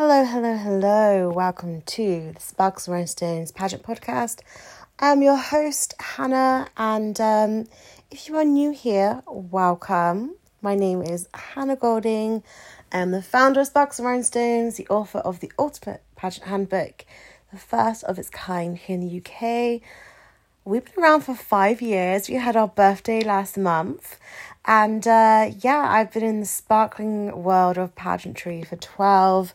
Hello, hello, hello. Welcome to the Sparks and Rhinestones pageant podcast. I'm your host, Hannah, and um, if you are new here, welcome. My name is Hannah Golding. I'm the founder of Sparks and Rhinestones, the author of the Ultimate Pageant Handbook, the first of its kind here in the UK. We've been around for five years. We had our birthday last month. And uh, yeah, I've been in the sparkling world of pageantry for 12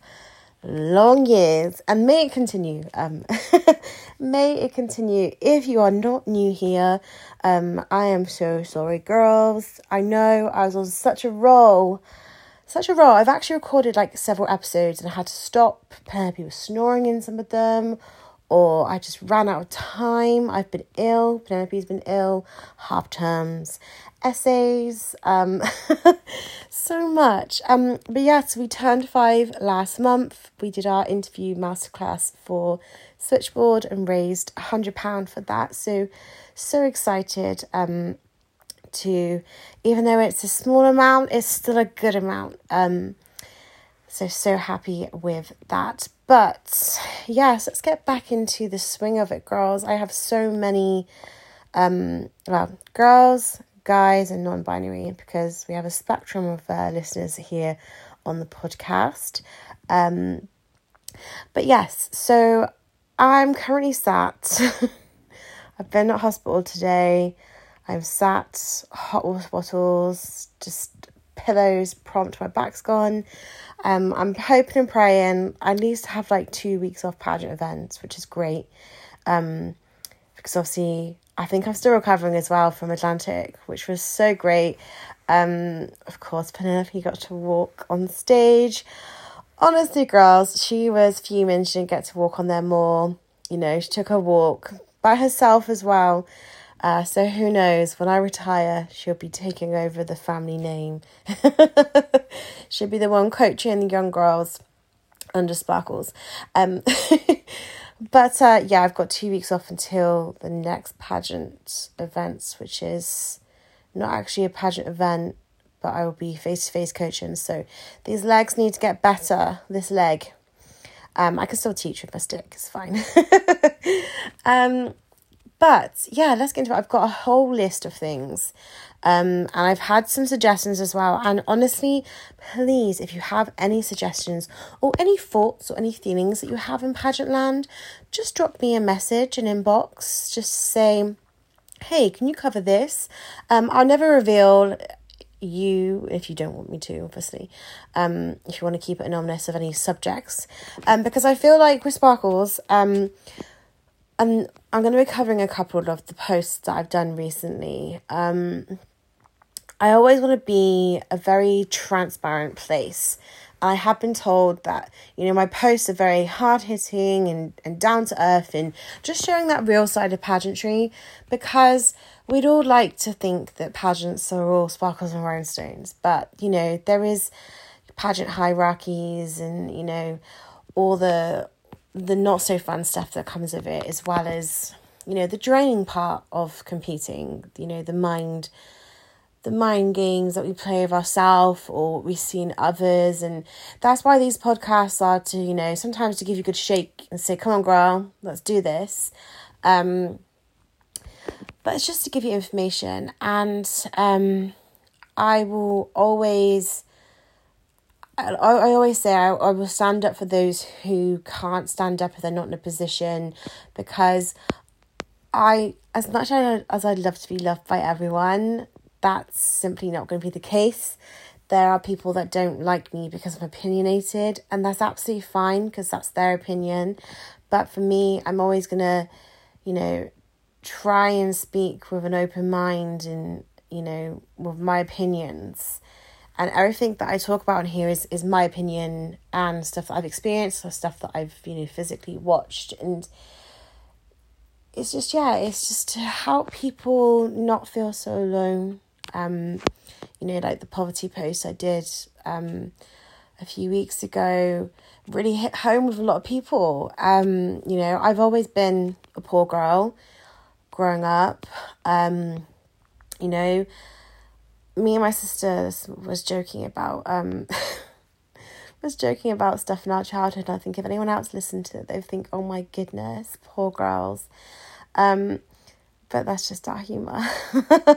long years. And may it continue um may it continue. If you are not new here um i am so sorry girls. I know i was on such a roll such a roll. I've actually recorded like several episodes and i had to stop. Was snoring in some of them or I just ran out of time. I've been ill. Penelope's been ill. Half terms, essays, um, so much. Um, but yes, we turned five last month. We did our interview masterclass for Switchboard and raised a hundred pound for that. So, so excited. Um, to even though it's a small amount, it's still a good amount. Um, so so happy with that. But yes, let's get back into the swing of it, girls. I have so many um well, girls, guys and non-binary because we have a spectrum of uh, listeners here on the podcast. Um but yes, so I'm currently sat I've been at hospital today. I'm sat, hot water bottles, just pillows prompt, my back's gone. Um, I'm hoping and praying I at least have like two weeks off pageant events, which is great. Um, because obviously I think I'm still recovering as well from Atlantic, which was so great. Um, of course, Penelope got to walk on stage. Honestly, girls, she was fuming. She didn't get to walk on there more. You know, she took a walk by herself as well. Uh, so who knows? When I retire, she'll be taking over the family name. she'll be the one coaching the young girls under Sparkles. Um, but uh, yeah, I've got two weeks off until the next pageant events, which is not actually a pageant event, but I will be face to face coaching. So these legs need to get better. This leg. Um, I can still teach with my stick. It's fine. um, but yeah, let's get into it. I've got a whole list of things. Um, and I've had some suggestions as well. And honestly, please, if you have any suggestions or any thoughts or any feelings that you have in pageant land, just drop me a message, an inbox. Just say, hey, can you cover this? Um, I'll never reveal you if you don't want me to obviously um if you want to keep it anonymous of any subjects um because i feel like with sparkles um and I'm going to be covering a couple of the posts that I've done recently. Um, I always want to be a very transparent place. I have been told that, you know, my posts are very hard hitting and, and down to earth and just showing that real side of pageantry because we'd all like to think that pageants are all sparkles and rhinestones. But, you know, there is pageant hierarchies and, you know, all the the not so fun stuff that comes with it, as well as you know the draining part of competing. You know the mind, the mind games that we play with ourselves or we see in others, and that's why these podcasts are to you know sometimes to give you a good shake and say, "Come on, girl, let's do this." Um, but it's just to give you information, and um, I will always I, I always say I, I will stand up for those who can't stand up if they're not in a position because I, as much as I'd love to be loved by everyone, that's simply not going to be the case. There are people that don't like me because I'm opinionated, and that's absolutely fine because that's their opinion. But for me, I'm always going to, you know, try and speak with an open mind and, you know, with my opinions and everything that I talk about in here is is my opinion and stuff that I've experienced or stuff that I've you know physically watched. And it's just yeah it's just to help people not feel so alone. Um you know like the poverty post I did um a few weeks ago really hit home with a lot of people. Um you know I've always been a poor girl growing up. Um you know me and my sister was joking about um was joking about stuff in our childhood. I think if anyone else listened to it, they'd think, "Oh my goodness, poor girls." Um, but that's just our humor.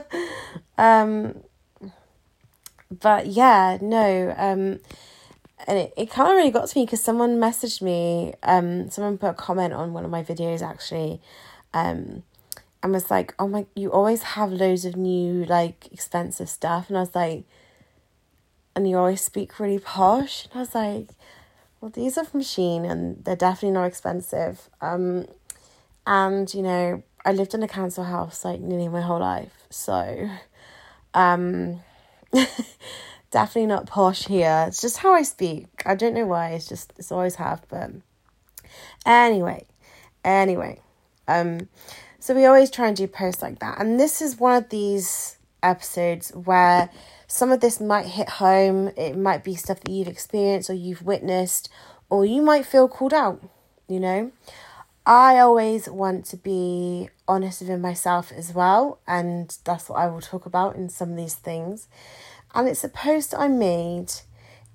um, but yeah, no. Um, and it, it kind of really got to me because someone messaged me. Um, someone put a comment on one of my videos actually. Um, and was like, "Oh my, you always have loads of new like expensive stuff," and I was like and you always speak really posh. And I was like, well, these are from Shein, and they're definitely not expensive. Um, and, you know, I lived in a council house like nearly my whole life. So, um, definitely not posh here. It's just how I speak. I don't know why. It's just, it's always have. But anyway, anyway, um, so we always try and do posts like that. And this is one of these episodes where some of this might hit home, it might be stuff that you've experienced or you've witnessed, or you might feel called out, you know. I always want to be honest with myself as well, and that's what I will talk about in some of these things. And it's a post I made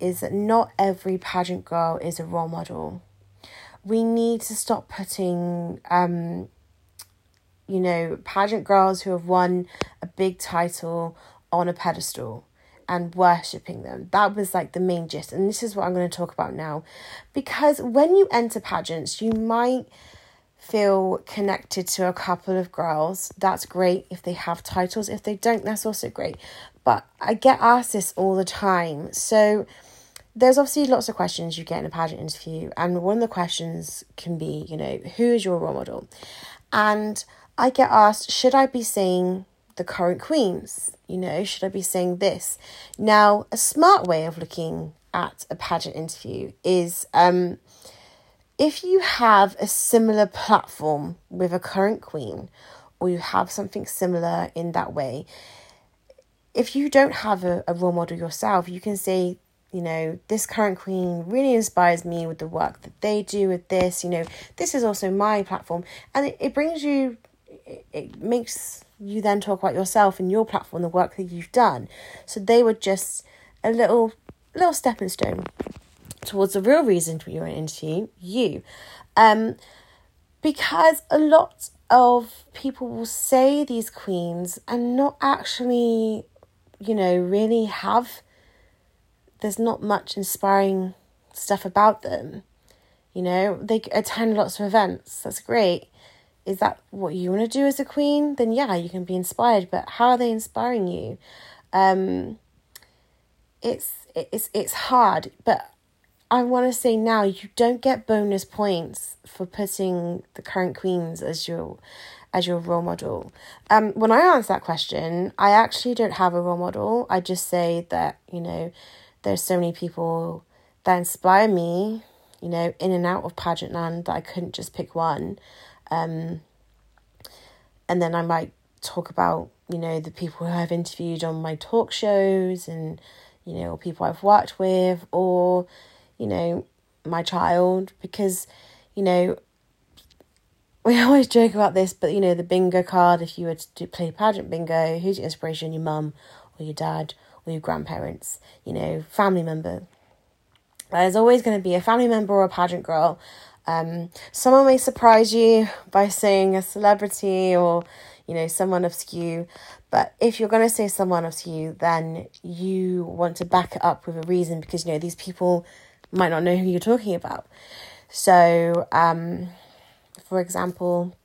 is that not every pageant girl is a role model. We need to stop putting um you know, pageant girls who have won a big title on a pedestal and worshipping them. That was like the main gist. And this is what I'm going to talk about now. Because when you enter pageants, you might feel connected to a couple of girls. That's great if they have titles. If they don't, that's also great. But I get asked this all the time. So there's obviously lots of questions you get in a pageant interview. And one of the questions can be, you know, who is your role model? And I get asked, should I be saying the current queens? You know, should I be saying this? Now, a smart way of looking at a pageant interview is um, if you have a similar platform with a current queen, or you have something similar in that way, if you don't have a, a role model yourself, you can say, you know, this current queen really inspires me with the work that they do with this. You know, this is also my platform. And it, it brings you, it, makes you then talk about yourself and your platform, the work that you've done. So they were just a little little stepping stone towards the real reason for your interview, you. Um, because a lot of people will say these queens and not actually, you know, really have there's not much inspiring stuff about them. You know, they attend lots of events. That's great is that what you want to do as a queen? Then yeah, you can be inspired. But how are they inspiring you? Um, it's it's it's hard, but I want to say now you don't get bonus points for putting the current queens as your as your role model. Um, when I answer that question, I actually don't have a role model. I just say that you know there's so many people that inspire me, you know, in and out of pageant land that I couldn't just pick one. Um, and then I might talk about, you know, the people who I've interviewed on my talk shows and, you know, people I've worked with or, you know, my child because, you know, we always joke about this, but you know, the bingo card, if you were to play pageant bingo, who's your inspiration? Your mum or your dad or your grandparents, you know, family member. There's always going to be a family member or a pageant girl um, someone may surprise you by saying a celebrity or, you know, someone obscure. But if you're going to say someone obscure, then you want to back it up with a reason because, you know, these people might not know who you're talking about. So, um, for example,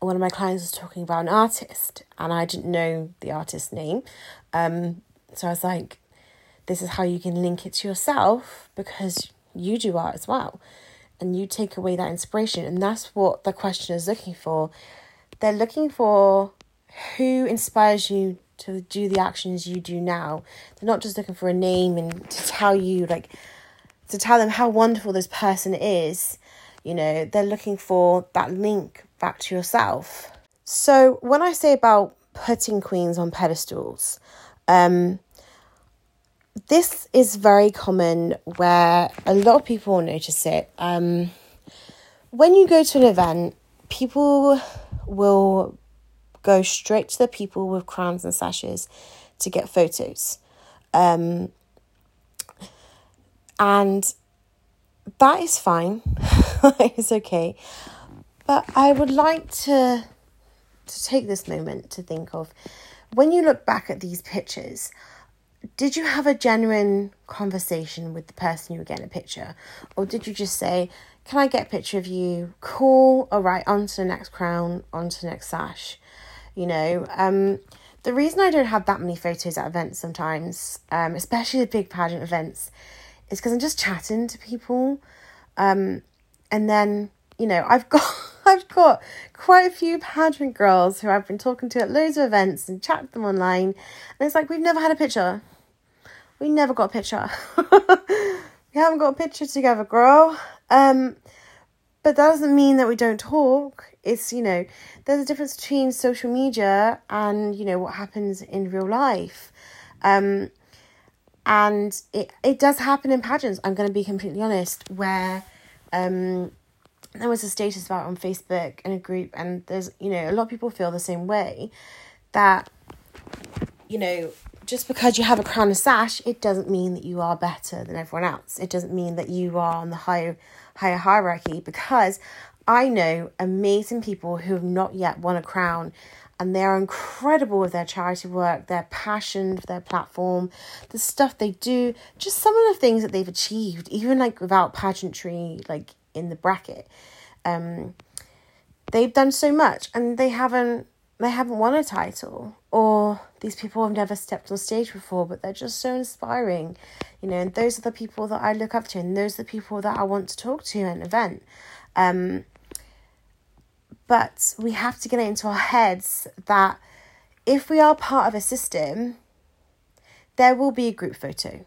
one of my clients was talking about an artist and I didn't know the artist's name. Um, so I was like, this is how you can link it to yourself because you do art as well and you take away that inspiration. And that's what the question is looking for. They're looking for who inspires you to do the actions you do now. They're not just looking for a name and to tell you, like, to tell them how wonderful this person is. You know, they're looking for that link back to yourself. So, when I say about putting queens on pedestals, um, this is very common where a lot of people notice it. Um, when you go to an event, people will go straight to the people with crowns and sashes to get photos. Um, And that is fine. it's okay. But I would like to to take this moment to think of when you look back at these pictures, did you have a genuine conversation with the person you were getting a picture? Or did you just say, Can I get a picture of you? Cool, all right, on to the next crown, on to the next sash. You know, um, the reason I don't have that many photos at events sometimes, um, especially the big pageant events, is because I'm just chatting to people. Um, and then, you know, I've got I've got quite a few pageant girls who I've been talking to at loads of events and chat them online. And it's like, we've never had a picture. We never got a picture. we haven't got a picture together, girl. Um, but that doesn't mean that we don't talk. It's, you know, there's a difference between social media and, you know, what happens in real life. Um, and it, it does happen in pageants, I'm going to be completely honest, where um, there was a status about on Facebook in a group, and there's, you know, a lot of people feel the same way that, you know, just because you have a crown and sash, it doesn't mean that you are better than everyone else. It doesn't mean that you are on the higher higher hierarchy because I know amazing people who have not yet won a crown and they are incredible with their charity work, their passion their platform, the stuff they do, just some of the things that they've achieved, even like without pageantry, like in the bracket. Um, they've done so much and they haven't they haven't won a title or these people have never stepped on stage before but they're just so inspiring you know and those are the people that i look up to and those are the people that i want to talk to at an event um, but we have to get it into our heads that if we are part of a system there will be a group photo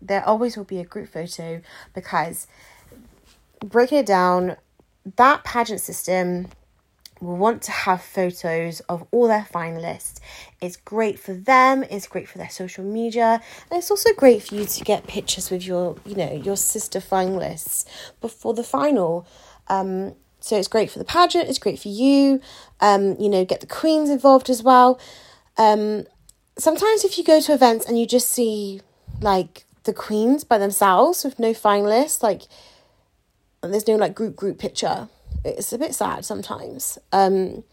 there always will be a group photo because breaking it down that pageant system will want to have photos of all their finalists. It's great for them, it's great for their social media, and it's also great for you to get pictures with your, you know, your sister finalists before the final. Um, so it's great for the pageant, it's great for you. Um, you know, get the queens involved as well. Um, sometimes if you go to events and you just see like the queens by themselves with no finalists, like and there's no like group group picture it's a bit sad sometimes. Um,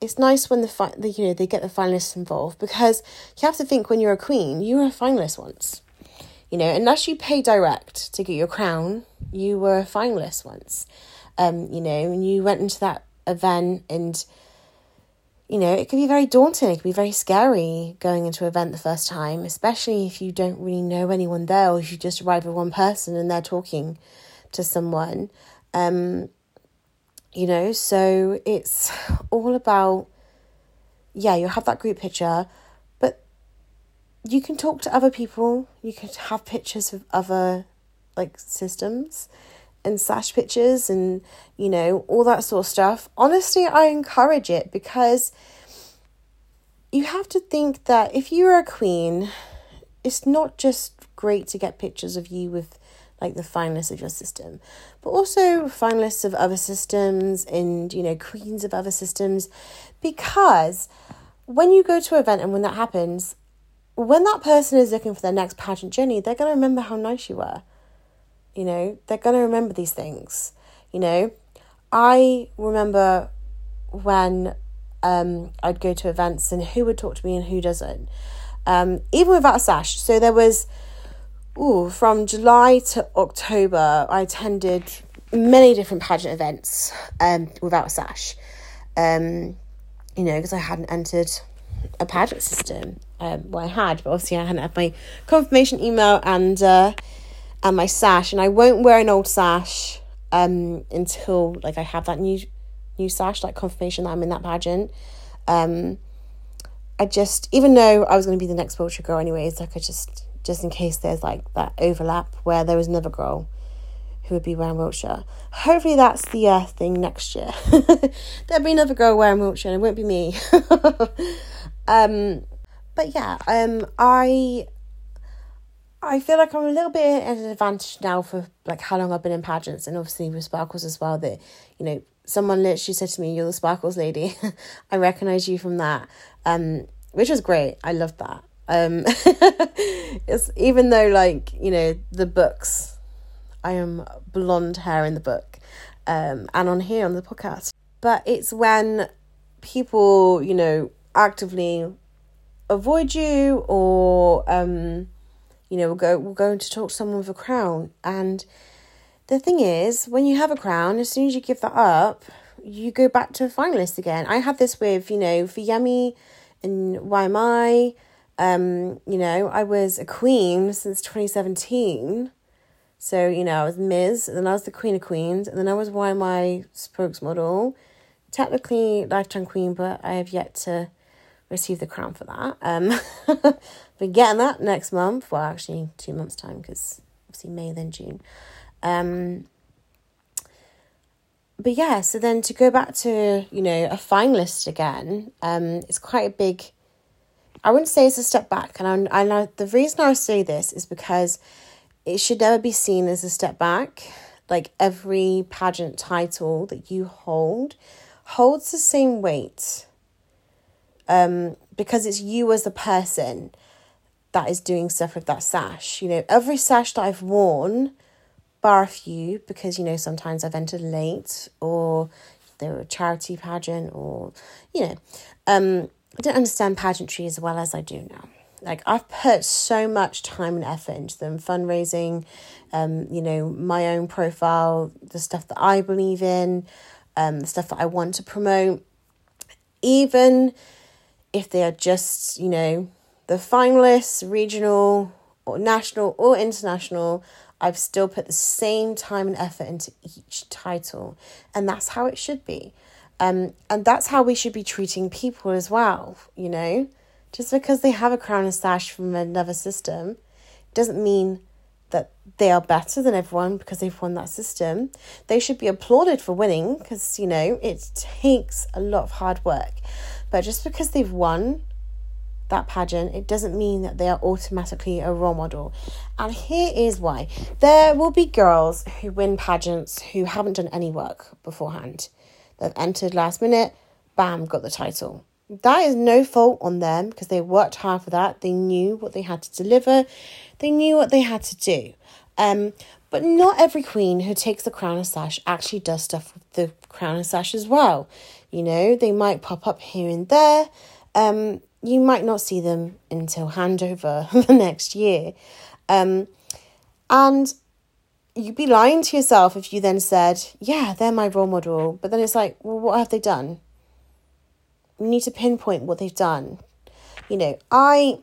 it's nice when the, fi- the you know they get the finalists involved because you have to think when you're a queen, you were a finalist once. You know, unless you pay direct to get your crown, you were a finalist once. Um, you know, and you went into that event and you know, it can be very daunting. It can be very scary going into an event the first time, especially if you don't really know anyone there or if you just arrive with one person and they're talking to someone. Um, you know so it's all about yeah you have that group picture but you can talk to other people you can have pictures of other like systems and slash pictures and you know all that sort of stuff honestly i encourage it because you have to think that if you're a queen it's not just great to get pictures of you with like the finalists of your system, but also finalists of other systems and, you know, queens of other systems. Because when you go to an event and when that happens, when that person is looking for their next pageant journey, they're going to remember how nice you were. You know, they're going to remember these things. You know, I remember when um, I'd go to events and who would talk to me and who doesn't. Um, even without a sash. So there was ooh, from July to October, I attended many different pageant events um, without a sash. Um, you know, because I hadn't entered a pageant system. Um, well, I had, but obviously I hadn't had my confirmation email and uh, and my sash, and I won't wear an old sash um until like I have that new new sash, like confirmation that I'm in that pageant. Um, I just, even though I was going to be the next Wiltshire girl anyways, like I just just in case there's like that overlap where there was another girl who would be wearing Wiltshire. Hopefully that's the uh, thing next year. There'll be another girl wearing Wiltshire and it won't be me. um, but yeah, um, I I feel like I'm a little bit at an advantage now for like how long I've been in pageants and obviously with sparkles as well that, you know, someone literally said to me, You're the sparkles lady. I recognise you from that. Um, which was great. I loved that. Um, it's even though like you know the books I am blonde hair in the book um, and on here on the podcast. But it's when people, you know, actively avoid you or, um, you know, will go, will go to talk to someone with a crown. And the thing is, when you have a crown, as soon as you give that up, you go back to a finalist again. I had this with, you know, for Yummy and Why Am I? Um, you know, I was a queen since 2017. So, you know, I was Ms, and then I was the Queen of Queens, and then I was I spokesmodel. Technically lifetime queen, but I have yet to receive the crown for that. Um, but getting that next month. Well, actually, two months' time, because obviously May, then June. Um, but yeah, so then to go back to, you know, a finalist again, um, it's quite a big I wouldn't say it's a step back, and I, know the reason I say this is because it should never be seen as a step back. Like every pageant title that you hold holds the same weight. Um, because it's you as a person that is doing stuff with that sash. You know, every sash that I've worn, bar a few, because you know sometimes I've entered late or they were a charity pageant or you know, um, I don't understand pageantry as well as I do now. Like I've put so much time and effort into them, fundraising, um, you know, my own profile, the stuff that I believe in, um, the stuff that I want to promote. Even if they are just, you know, the finalists, regional or national or international, I've still put the same time and effort into each title. And that's how it should be. Um, and that's how we should be treating people as well, you know? Just because they have a crown and sash from another system doesn't mean that they are better than everyone because they've won that system. They should be applauded for winning because, you know, it takes a lot of hard work. But just because they've won that pageant, it doesn't mean that they are automatically a role model. And here is why there will be girls who win pageants who haven't done any work beforehand. They've entered last minute, bam, got the title. That is no fault on them because they worked hard for that. They knew what they had to deliver, they knew what they had to do. Um, but not every queen who takes the crown and sash actually does stuff with the crown and sash as well. You know, they might pop up here and there. Um, you might not see them until handover the next year. Um, and you'd be lying to yourself if you then said, Yeah, they're my role model. But then it's like, Well, what have they done? You need to pinpoint what they've done. You know, I,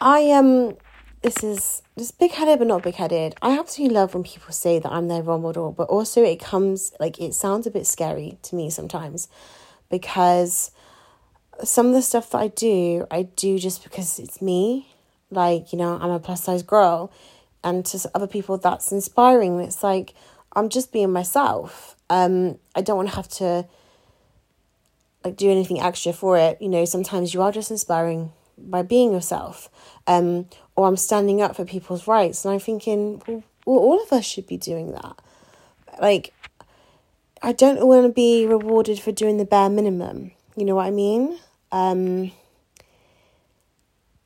I am, um, this is just big headed, but not big headed. I absolutely love when people say that I'm their role model, but also it comes, like, it sounds a bit scary to me sometimes because some of the stuff that I do, I do just because it's me. Like, you know, I'm a plus size girl and to other people that's inspiring. It's like i'm just being myself. Um i don't want to have to like do anything extra for it. You know sometimes you are just inspiring by being yourself. Um or i'm standing up for people's rights and i'm thinking well, well all of us should be doing that. Like i don't want to be rewarded for doing the bare minimum. You know what i mean? Um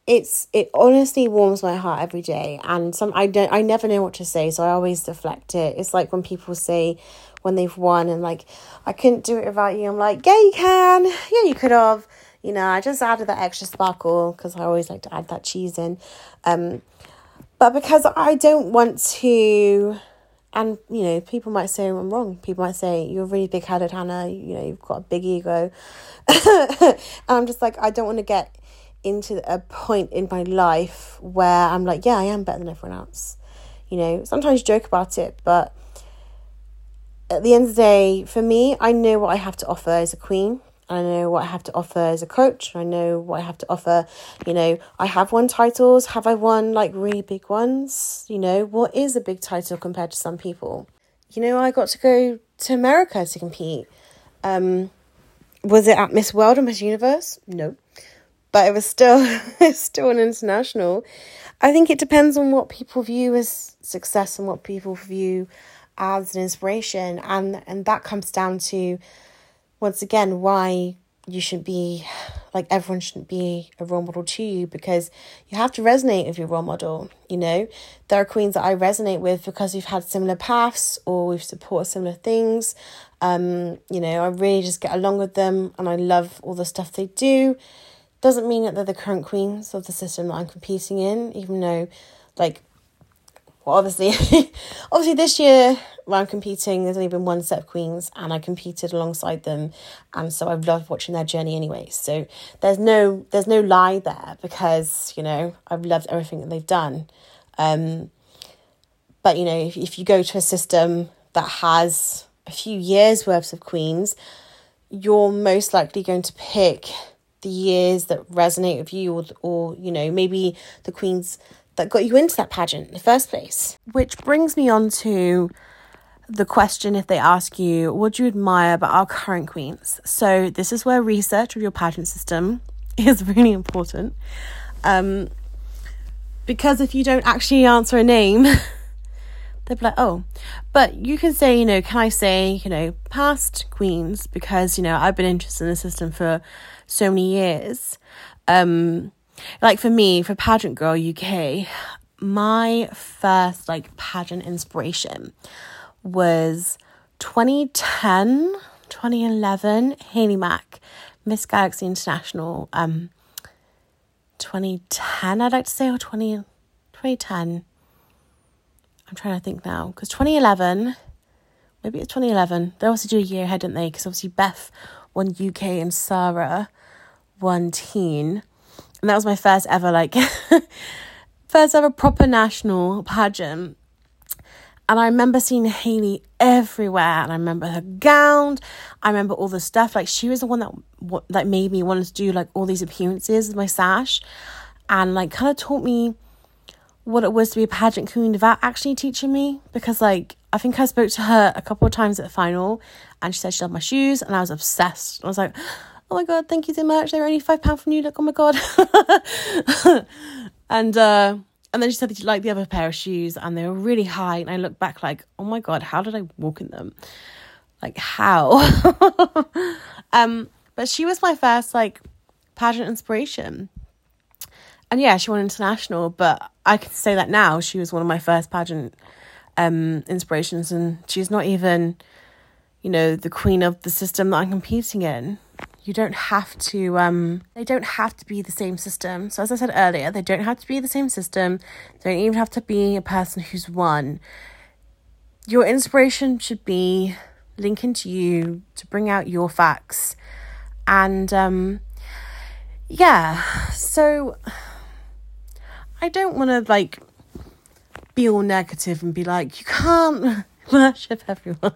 it's it honestly warms my heart every day and some i don't i never know what to say so i always deflect it. It's like when people say when they've won and like i couldn't do it without you i'm like yeah you can. Yeah you could have. You know i just added that extra sparkle because i always like to add that cheese in. Um but because i don't want to and you know people might say i'm wrong. People might say you're really big-headed hannah. You know you've got a big ego. And i'm just like i don't want to get into a point in my life where I'm like, yeah, I am better than everyone else. You know, sometimes joke about it, but at the end of the day, for me, I know what I have to offer as a queen. I know what I have to offer as a coach. I know what I have to offer. You know, I have won titles. Have I won like really big ones? You know, what is a big title compared to some people? You know, I got to go to America to compete. Um, was it at Miss World or Miss Universe? No but it was still still an international. I think it depends on what people view as success and what people view as an inspiration and and that comes down to once again why you shouldn't be like everyone shouldn't be a role model to you because you have to resonate with your role model. You know, there are queens that I resonate with because we've had similar paths or we've supported similar things. Um, you know, I really just get along with them and I love all the stuff they do. Doesn't mean that they're the current queens of the system that I'm competing in, even though, like, well, obviously, obviously this year when I'm competing, there's only been one set of queens, and I competed alongside them, and so I've loved watching their journey anyway. So there's no there's no lie there because you know I've loved everything that they've done. Um, but you know, if if you go to a system that has a few years worth of queens, you're most likely going to pick the years that resonate with you, or or you know maybe the queens that got you into that pageant in the first place. Which brings me on to the question if they ask you, what do you admire about our current queens? So, this is where research of your pageant system is really important. Um, because if you don't actually answer a name, they'll be like, oh, but you can say, you know, can I say, you know, past queens because, you know, I've been interested in the system for so many years. Um, like for me, for Pageant Girl UK, my first like pageant inspiration was 2010, 2011, Hayley Mack, Miss Galaxy International. Um, 2010, I'd like to say, or 20, 2010. I'm trying to think now, because 2011, maybe it's 2011. They also do a year ahead, didn't they? Because obviously Beth won UK and Sarah won teen. And that was my first ever, like, first ever proper national pageant. And I remember seeing Hayley everywhere, and I remember her gown. I remember all the stuff. Like she was the one that what that made me want to do like all these appearances with my sash, and like kind of taught me what it was to be a pageant queen without actually teaching me. Because like I think I spoke to her a couple of times at the final, and she said she loved my shoes, and I was obsessed. I was like, oh my god, thank you so much. They were only five pound from you. Look, oh my god, and. uh and then she said that she liked the other pair of shoes and they were really high. And I look back like, oh my God, how did I walk in them? Like, how? um, but she was my first like pageant inspiration. And yeah, she won international, but I can say that now she was one of my first pageant um inspirations and she's not even, you know, the queen of the system that I'm competing in. You don't have to um they don't have to be the same system. So as i said earlier they don't have to be the same system. They don't even have to be a person who's won. Your inspiration should be linking to you to bring out your facts. And um yeah so i don't want to like be all negative and be like you can't worship everyone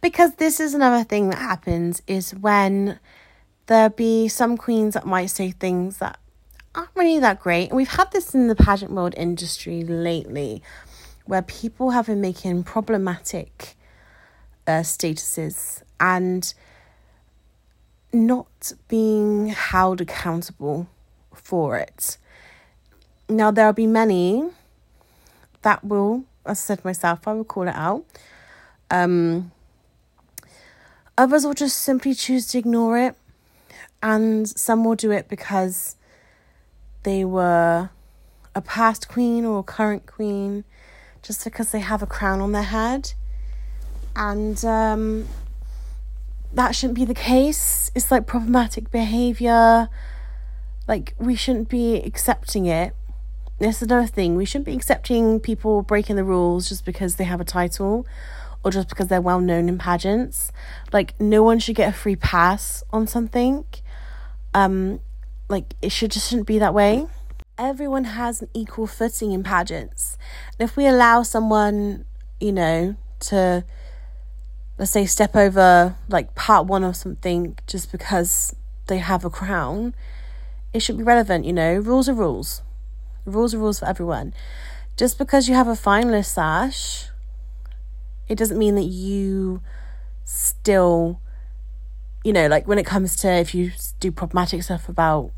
because this is another thing that happens is when there be some queens that might say things that aren't really that great. And we've had this in the pageant world industry lately, where people have been making problematic uh, statuses and not being held accountable for it. Now, there'll be many that will, as I said myself, I will call it out. Um, others will just simply choose to ignore it and some will do it because they were a past queen or a current queen, just because they have a crown on their head. And um, that shouldn't be the case. It's like problematic behavior. Like, we shouldn't be accepting it. This is another thing. We shouldn't be accepting people breaking the rules just because they have a title or just because they're well known in pageants. Like, no one should get a free pass on something. Um like it should just shouldn't be that way. Everyone has an equal footing in pageants. And if we allow someone you know to let's say step over like part one of something just because they have a crown it should be relevant you know. Rules are rules rules are rules for everyone just because you have a finalist sash it doesn't mean that you still you know, like when it comes to if you do problematic stuff about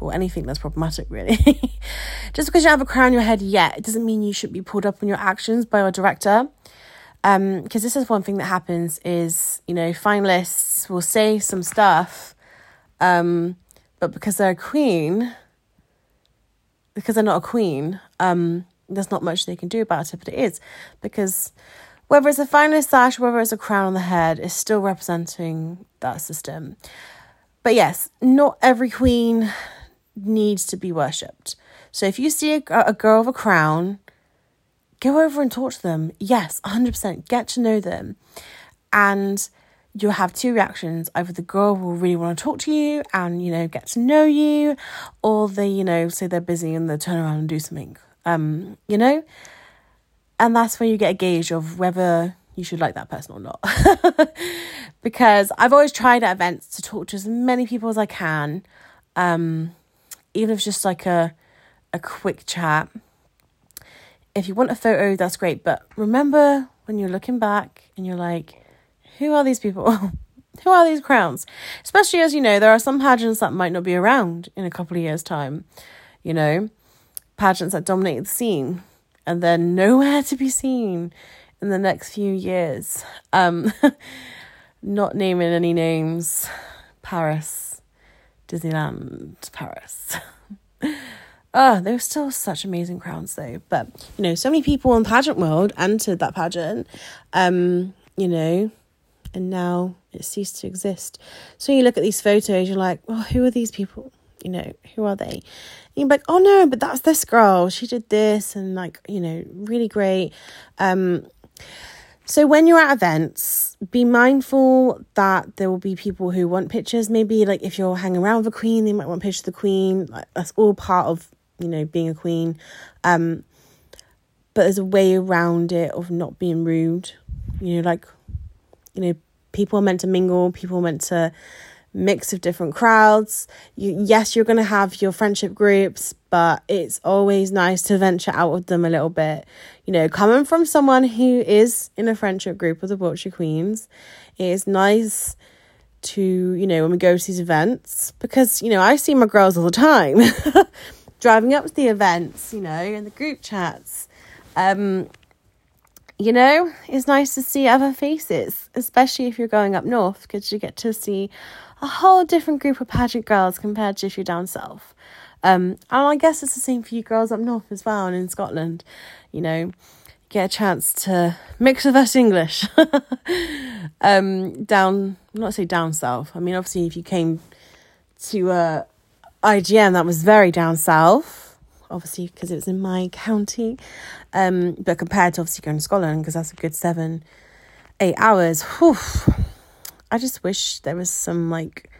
or anything that's problematic really. Just because you have a crown on your head yet, it doesn't mean you should be pulled up on your actions by your director. Um, because this is one thing that happens is, you know, finalists will say some stuff Um, but because they're a queen, because they're not a queen, um, there's not much they can do about it. But it is because whether it's a finalist sash, whether it's a crown on the head, it's still representing that system. But yes, not every queen needs to be worshipped. So if you see a, a girl with a crown, go over and talk to them. Yes, 100%. Get to know them. And you'll have two reactions. Either the girl will really want to talk to you and, you know, get to know you, or they, you know, say they're busy and they turn around and do something. Um, you know? And that's where you get a gauge of whether you should like that person or not. because I've always tried at events to talk to as many people as I can. Um, even if it's just like a a quick chat. If you want a photo, that's great. But remember when you're looking back and you're like, who are these people? who are these crowns? Especially as you know, there are some pageants that might not be around in a couple of years' time. You know, pageants that dominate the scene and then nowhere to be seen in the next few years. Um, not naming any names. Paris, Disneyland, Paris. Oh, they were still such amazing crowns though. But, you know, so many people in pageant world entered that pageant, um, you know, and now it ceased to exist. So you look at these photos, you're like, well, who are these people? You know, who are they? And you're like, oh no, but that's this girl. She did this and like, you know, really great. Um, so when you're at events, be mindful that there will be people who want pictures. Maybe like if you're hanging around with the queen, they might want pictures of the queen. Like that's all part of you know, being a queen. Um, but there's a way around it of not being rude. You know, like, you know, people are meant to mingle, people are meant to mix of different crowds. You, yes, you're going to have your friendship groups, but it's always nice to venture out with them a little bit. You know, coming from someone who is in a friendship group with the Wiltshire Queens, it is nice to, you know, when we go to these events, because, you know, I see my girls all the time. driving up to the events, you know, in the group chats. Um, you know, it's nice to see other faces, especially if you're going up north, because you get to see a whole different group of pageant girls compared to if you're down south. Um, and I guess it's the same for you girls up north as well and in Scotland. You know, get a chance to mix with us English. um, down, not say down south. I mean, obviously, if you came to uh, IGM that was very down south, obviously because it was in my county. Um, but compared to obviously going to Scotland, because that's a good seven, eight hours. Whew, I just wish there was some like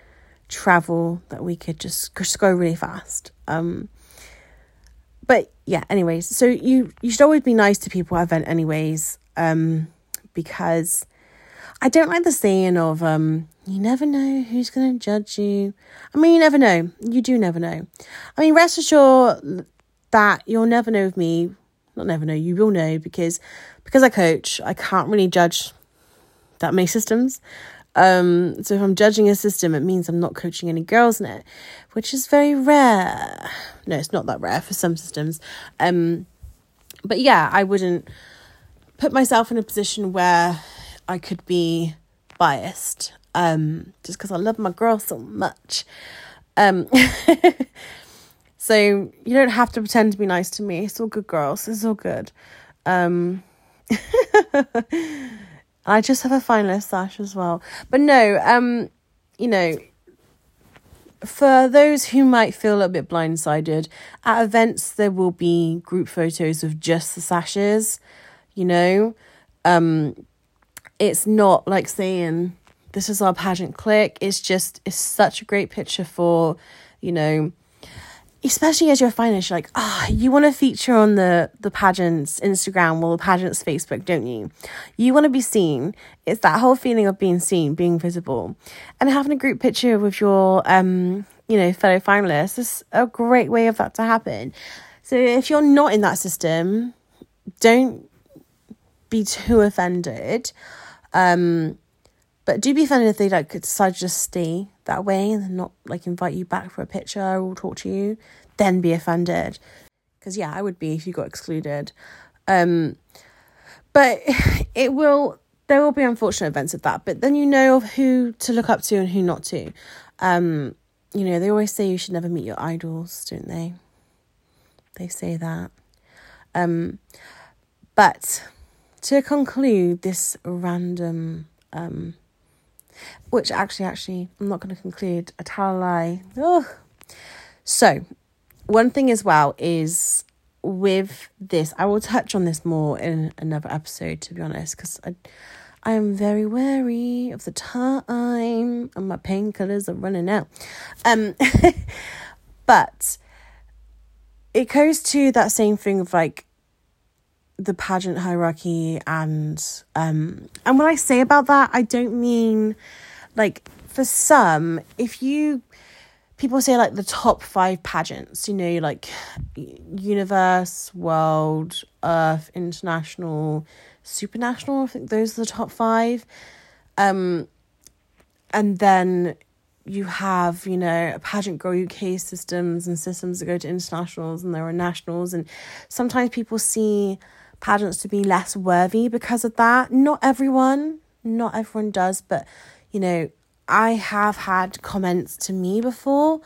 travel that we could just just go really fast. Um, but yeah, anyways, so you you should always be nice to people at event, anyways, um, because I don't like the saying of um, you never know who's going to judge you. I mean, you never know. You do never know. I mean, rest assured that you'll never know of me. Not never know. You will know because because I coach. I can't really judge that many systems. Um, so if I'm judging a system, it means I'm not coaching any girls in it, which is very rare. No, it's not that rare for some systems. Um, but yeah, I wouldn't put myself in a position where I could be biased um, just because I love my girl so much. Um, so you don't have to pretend to be nice to me. It's all good, girls. It's all good. Um, I just have a finalist sash as well. But no, um, you know, for those who might feel a bit blindsided, at events there will be group photos of just the sashes, you know. Um, it's not like saying this is our pageant click. It's just it's such a great picture for, you know, especially as you're a finalist, you're like, ah, oh, you want to feature on the the pageant's Instagram or the pageant's Facebook, don't you? You want to be seen. It's that whole feeling of being seen, being visible, and having a group picture with your um, you know, fellow finalists is a great way of that to happen. So if you're not in that system, don't be too offended. Um, but do be offended if they like decide to just stay that way and not like invite you back for a picture or talk to you. Then be offended, because yeah, I would be if you got excluded. Um, but it will there will be unfortunate events of that. But then you know of who to look up to and who not to. Um, you know, they always say you should never meet your idols, don't they? They say that. Um, but to conclude this random, um, which actually, actually, I'm not going to conclude. I tell a lie. Ugh. So, one thing as well is with this, I will touch on this more in another episode, to be honest, because I, I am very wary of the time and my painkillers are running out. Um, but it goes to that same thing of like the pageant hierarchy and um and when I say about that I don't mean like for some if you people say like the top 5 pageants you know like universe world earth international supernational i think those are the top 5 um and then you have, you know, a pageant girl UK systems and systems that go to internationals and there are nationals. And sometimes people see pageants to be less worthy because of that. Not everyone, not everyone does, but, you know, I have had comments to me before,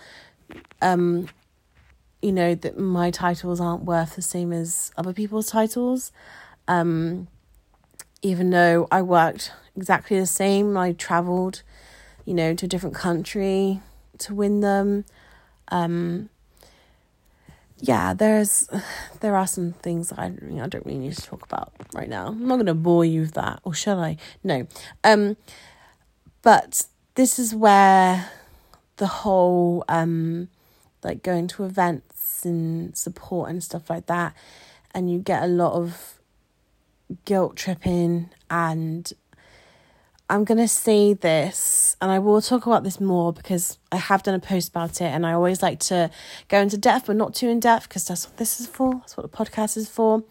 um, you know, that my titles aren't worth the same as other people's titles. Um, even though I worked exactly the same, I traveled you know, to a different country to win them. Um, yeah, there's there are some things that I you know, I don't really need to talk about right now. I'm not gonna bore you with that, or shall I? No. Um, but this is where the whole um, like going to events and support and stuff like that, and you get a lot of guilt tripping and I'm going to say this, and I will talk about this more because I have done a post about it, and I always like to go into depth, but not too in depth because that's what this is for. That's what the podcast is for.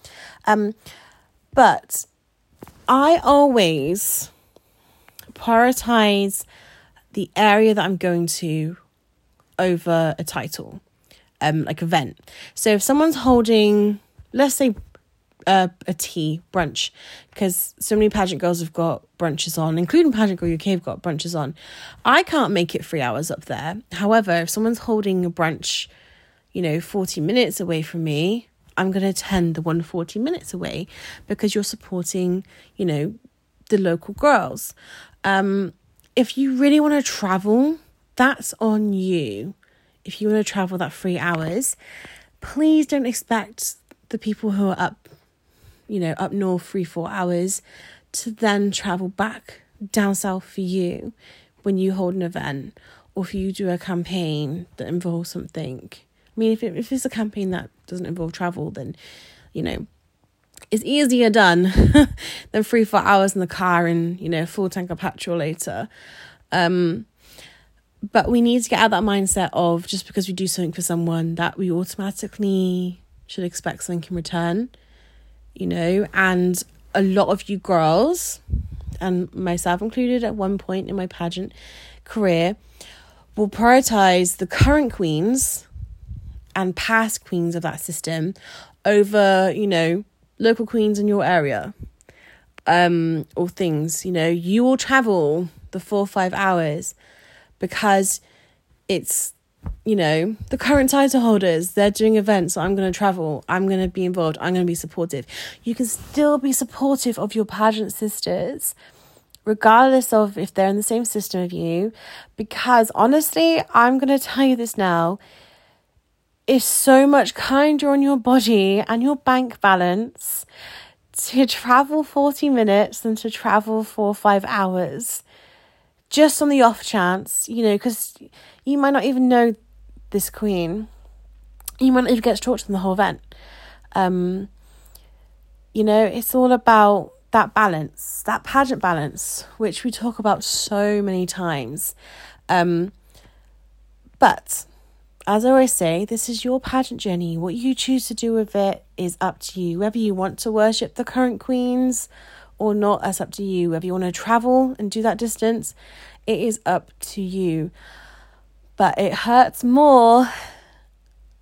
Um, but I always prioritize the area that I'm going to over a title, um, like event. So if someone's holding, let's say a, a tea brunch because so many pageant girls have got brunches on, including Pageant Girl UK have got brunches on. I can't make it three hours up there. However, if someone's holding a brunch, you know, 40 minutes away from me, I'm going to attend the one 40 minutes away because you're supporting, you know, the local girls. Um, if you really want to travel, that's on you. If you want to travel that three hours, please don't expect the people who are up you know, up north three, four hours to then travel back down south for you when you hold an event or if you do a campaign that involves something. I mean, if, it, if it's a campaign that doesn't involve travel, then, you know, it's easier done than three, four hours in the car and, you know, full tank of petrol later. Um, but we need to get out that mindset of just because we do something for someone that we automatically should expect something in return you know, and a lot of you girls, and myself included at one point in my pageant career, will prioritize the current queens and past queens of that system over, you know, local queens in your area um, or things. You know, you will travel the four or five hours because it's you know, the current title holders, they're doing events, so I'm going to travel, I'm going to be involved, I'm going to be supportive. You can still be supportive of your pageant sisters, regardless of if they're in the same system of you, because honestly, I'm going to tell you this now. It's so much kinder on your body and your bank balance to travel 40 minutes than to travel four or five hours. Just on the off chance, you know, because you might not even know this queen. You might not even get to talk to them the whole event. Um, you know, it's all about that balance, that pageant balance, which we talk about so many times. Um, but as I always say, this is your pageant journey. What you choose to do with it is up to you. Whether you want to worship the current queens or not, that's up to you. Whether you want to travel and do that distance, it is up to you. But it hurts more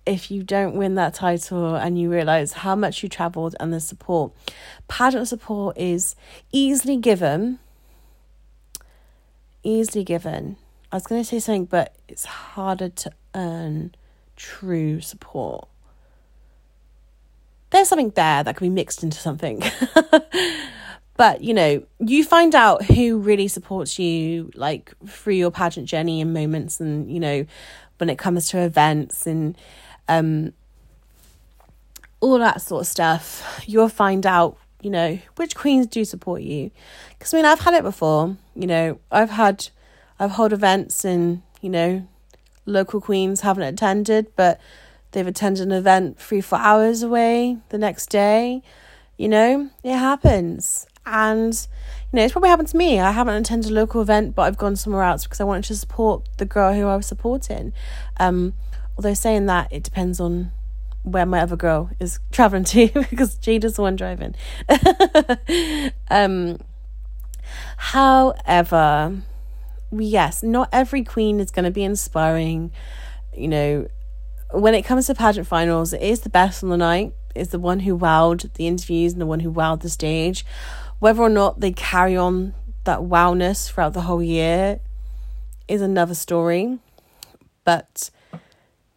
if you don't win that title and you realize how much you traveled and the support. Pageant support is easily given, easily given. I was going to say something, but it's harder to earn true support. There's something there that can be mixed into something. but, you know, you find out who really supports you, like through your pageant journey and moments, and, you know, when it comes to events and, um, all that sort of stuff. You'll find out you know, which queens do support you? Because I mean, I've had it before. You know, I've had, I've held events and you know, local queens haven't attended, but they've attended an event three, four hours away the next day. You know, it happens. And, you know, it's probably happened to me. I haven't attended a local event, but I've gone somewhere else because I wanted to support the girl who I was supporting. Um, although saying that, it depends on where my other girl is traveling to because Jada's the one driving. um, however, yes, not every queen is going to be inspiring. You know, when it comes to pageant finals, it is the best on the night. Is the one who wowed the interviews and the one who wowed the stage. Whether or not they carry on that wowness throughout the whole year is another story. But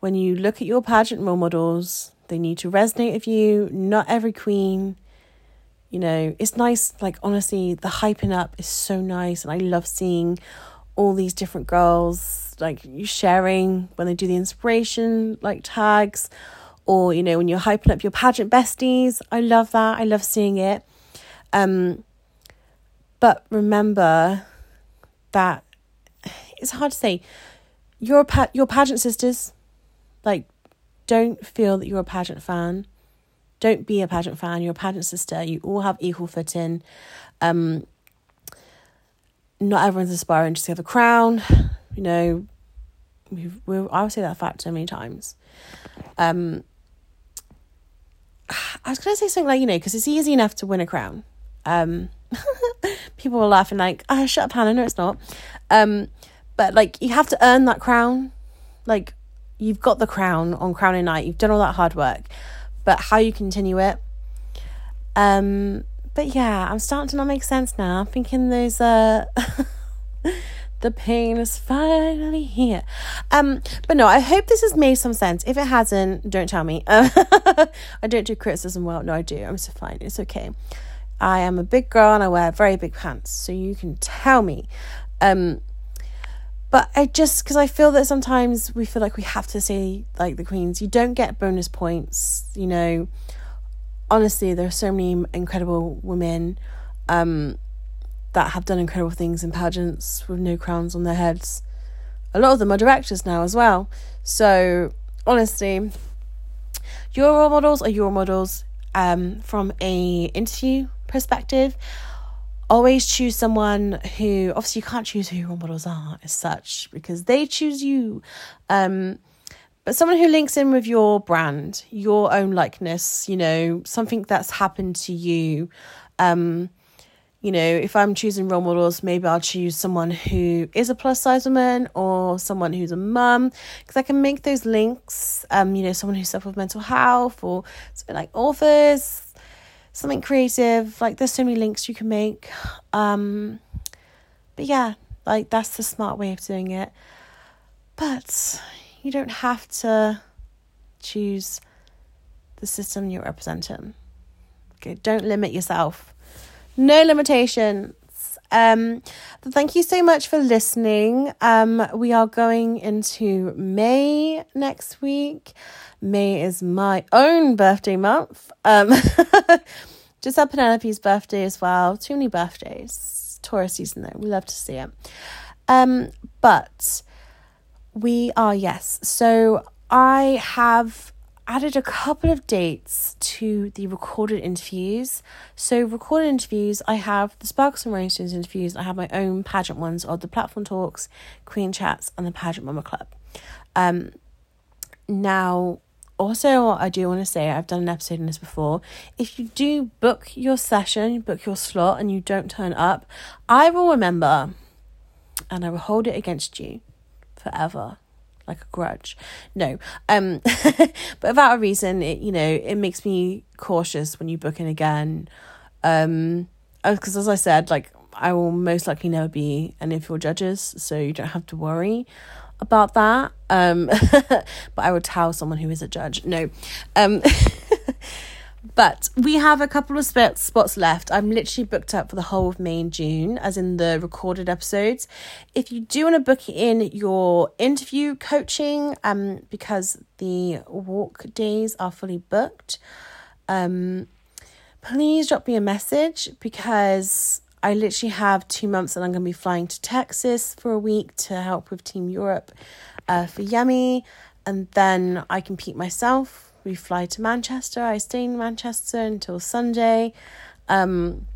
when you look at your pageant role models, they need to resonate with you. Not every queen, you know, it's nice. Like, honestly, the hyping up is so nice. And I love seeing all these different girls, like, you sharing when they do the inspiration, like, tags, or, you know, when you're hyping up your pageant besties. I love that. I love seeing it. Um, but remember that it's hard to say. Your pa- your pageant sisters, like, don't feel that you're a pageant fan. Don't be a pageant fan. You're a pageant sister. You all have equal footing. Um, not everyone's aspiring to have a crown. You know, we've, we I would say that fact so many times. Um, I was to say something like, you know, because it's easy enough to win a crown. Um, people were laughing like, oh, shut up, Hannah. No, it's not. Um, but like, you have to earn that crown. Like, you've got the crown on crowning night you've done all that hard work but how you continue it um but yeah i'm starting to not make sense now. I'm thinking those uh the pain is finally here. Um but no i hope this has made some sense. If it hasn't don't tell me. I don't do criticism well. No i do. I'm so fine. It's okay. I am a big girl and i wear very big pants so you can tell me. Um but I just because I feel that sometimes we feel like we have to say like the queens, you don't get bonus points. You know, honestly, there are so many incredible women um, that have done incredible things in pageants with no crowns on their heads. A lot of them are directors now as well. So honestly, your role models are your models um, from a interview perspective always choose someone who obviously you can't choose who your role models are as such because they choose you um but someone who links in with your brand your own likeness you know something that's happened to you um you know if i'm choosing role models maybe i'll choose someone who is a plus size woman or someone who's a mum because i can make those links um you know someone who suffers with mental health or something like authors something creative. Like there's so many links you can make. Um, but yeah, like that's the smart way of doing it. But you don't have to choose the system you're representing. Okay, don't limit yourself. No limitations. Um, thank you so much for listening. Um, we are going into May next week. May is my own birthday month. Um, just had Penelope's birthday as well. Too many birthdays. Taurus season though. We love to see it. Um, but we are yes. So I have added a couple of dates to the recorded interviews. So recorded interviews, I have the Sparks and Rhinestones interviews. I have my own pageant ones of the Platform Talks, Queen Chats, and the Pageant Mama Club. Um, now also, I do want to say I've done an episode on this before. If you do book your session, book your slot, and you don't turn up, I will remember and I will hold it against you forever like a grudge no um but without a reason it you know it makes me cautious when you book in again um because as i said like I will most likely never be any of your judges, so you don't have to worry about that. Um, but I would tell someone who is a judge. No. Um, but we have a couple of spots left. I'm literally booked up for the whole of May and June, as in the recorded episodes. If you do want to book in your interview coaching, um, because the walk days are fully booked, um, please drop me a message because I literally have two months and I'm going to be flying to Texas for a week to help with Team Europe uh, for Yummy. And then I compete myself. We fly to Manchester. I stay in Manchester until Sunday. Um,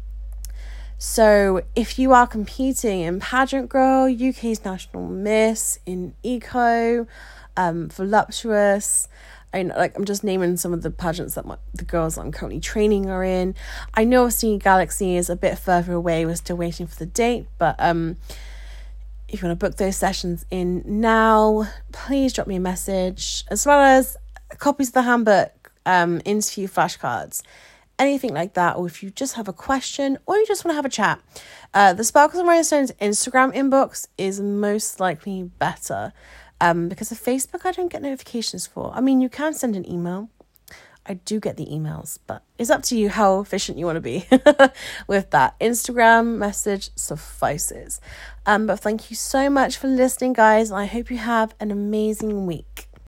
so if you are competing in Pageant Girl, UK's National Miss, in Eco, um, Voluptuous, I know, like I'm just naming some of the pageants that my, the girls I'm currently training are in. I know Singing Galaxy is a bit further away. We're still waiting for the date, but um, if you want to book those sessions in now, please drop me a message as well as copies of the handbook, um, interview flashcards, anything like that. Or if you just have a question or you just want to have a chat, uh, the Sparkles and Rhinestones Instagram inbox is most likely better um, because of Facebook, I don't get notifications for. I mean, you can send an email. I do get the emails, but it's up to you how efficient you want to be with that. Instagram message suffices. Um, but thank you so much for listening, guys. I hope you have an amazing week.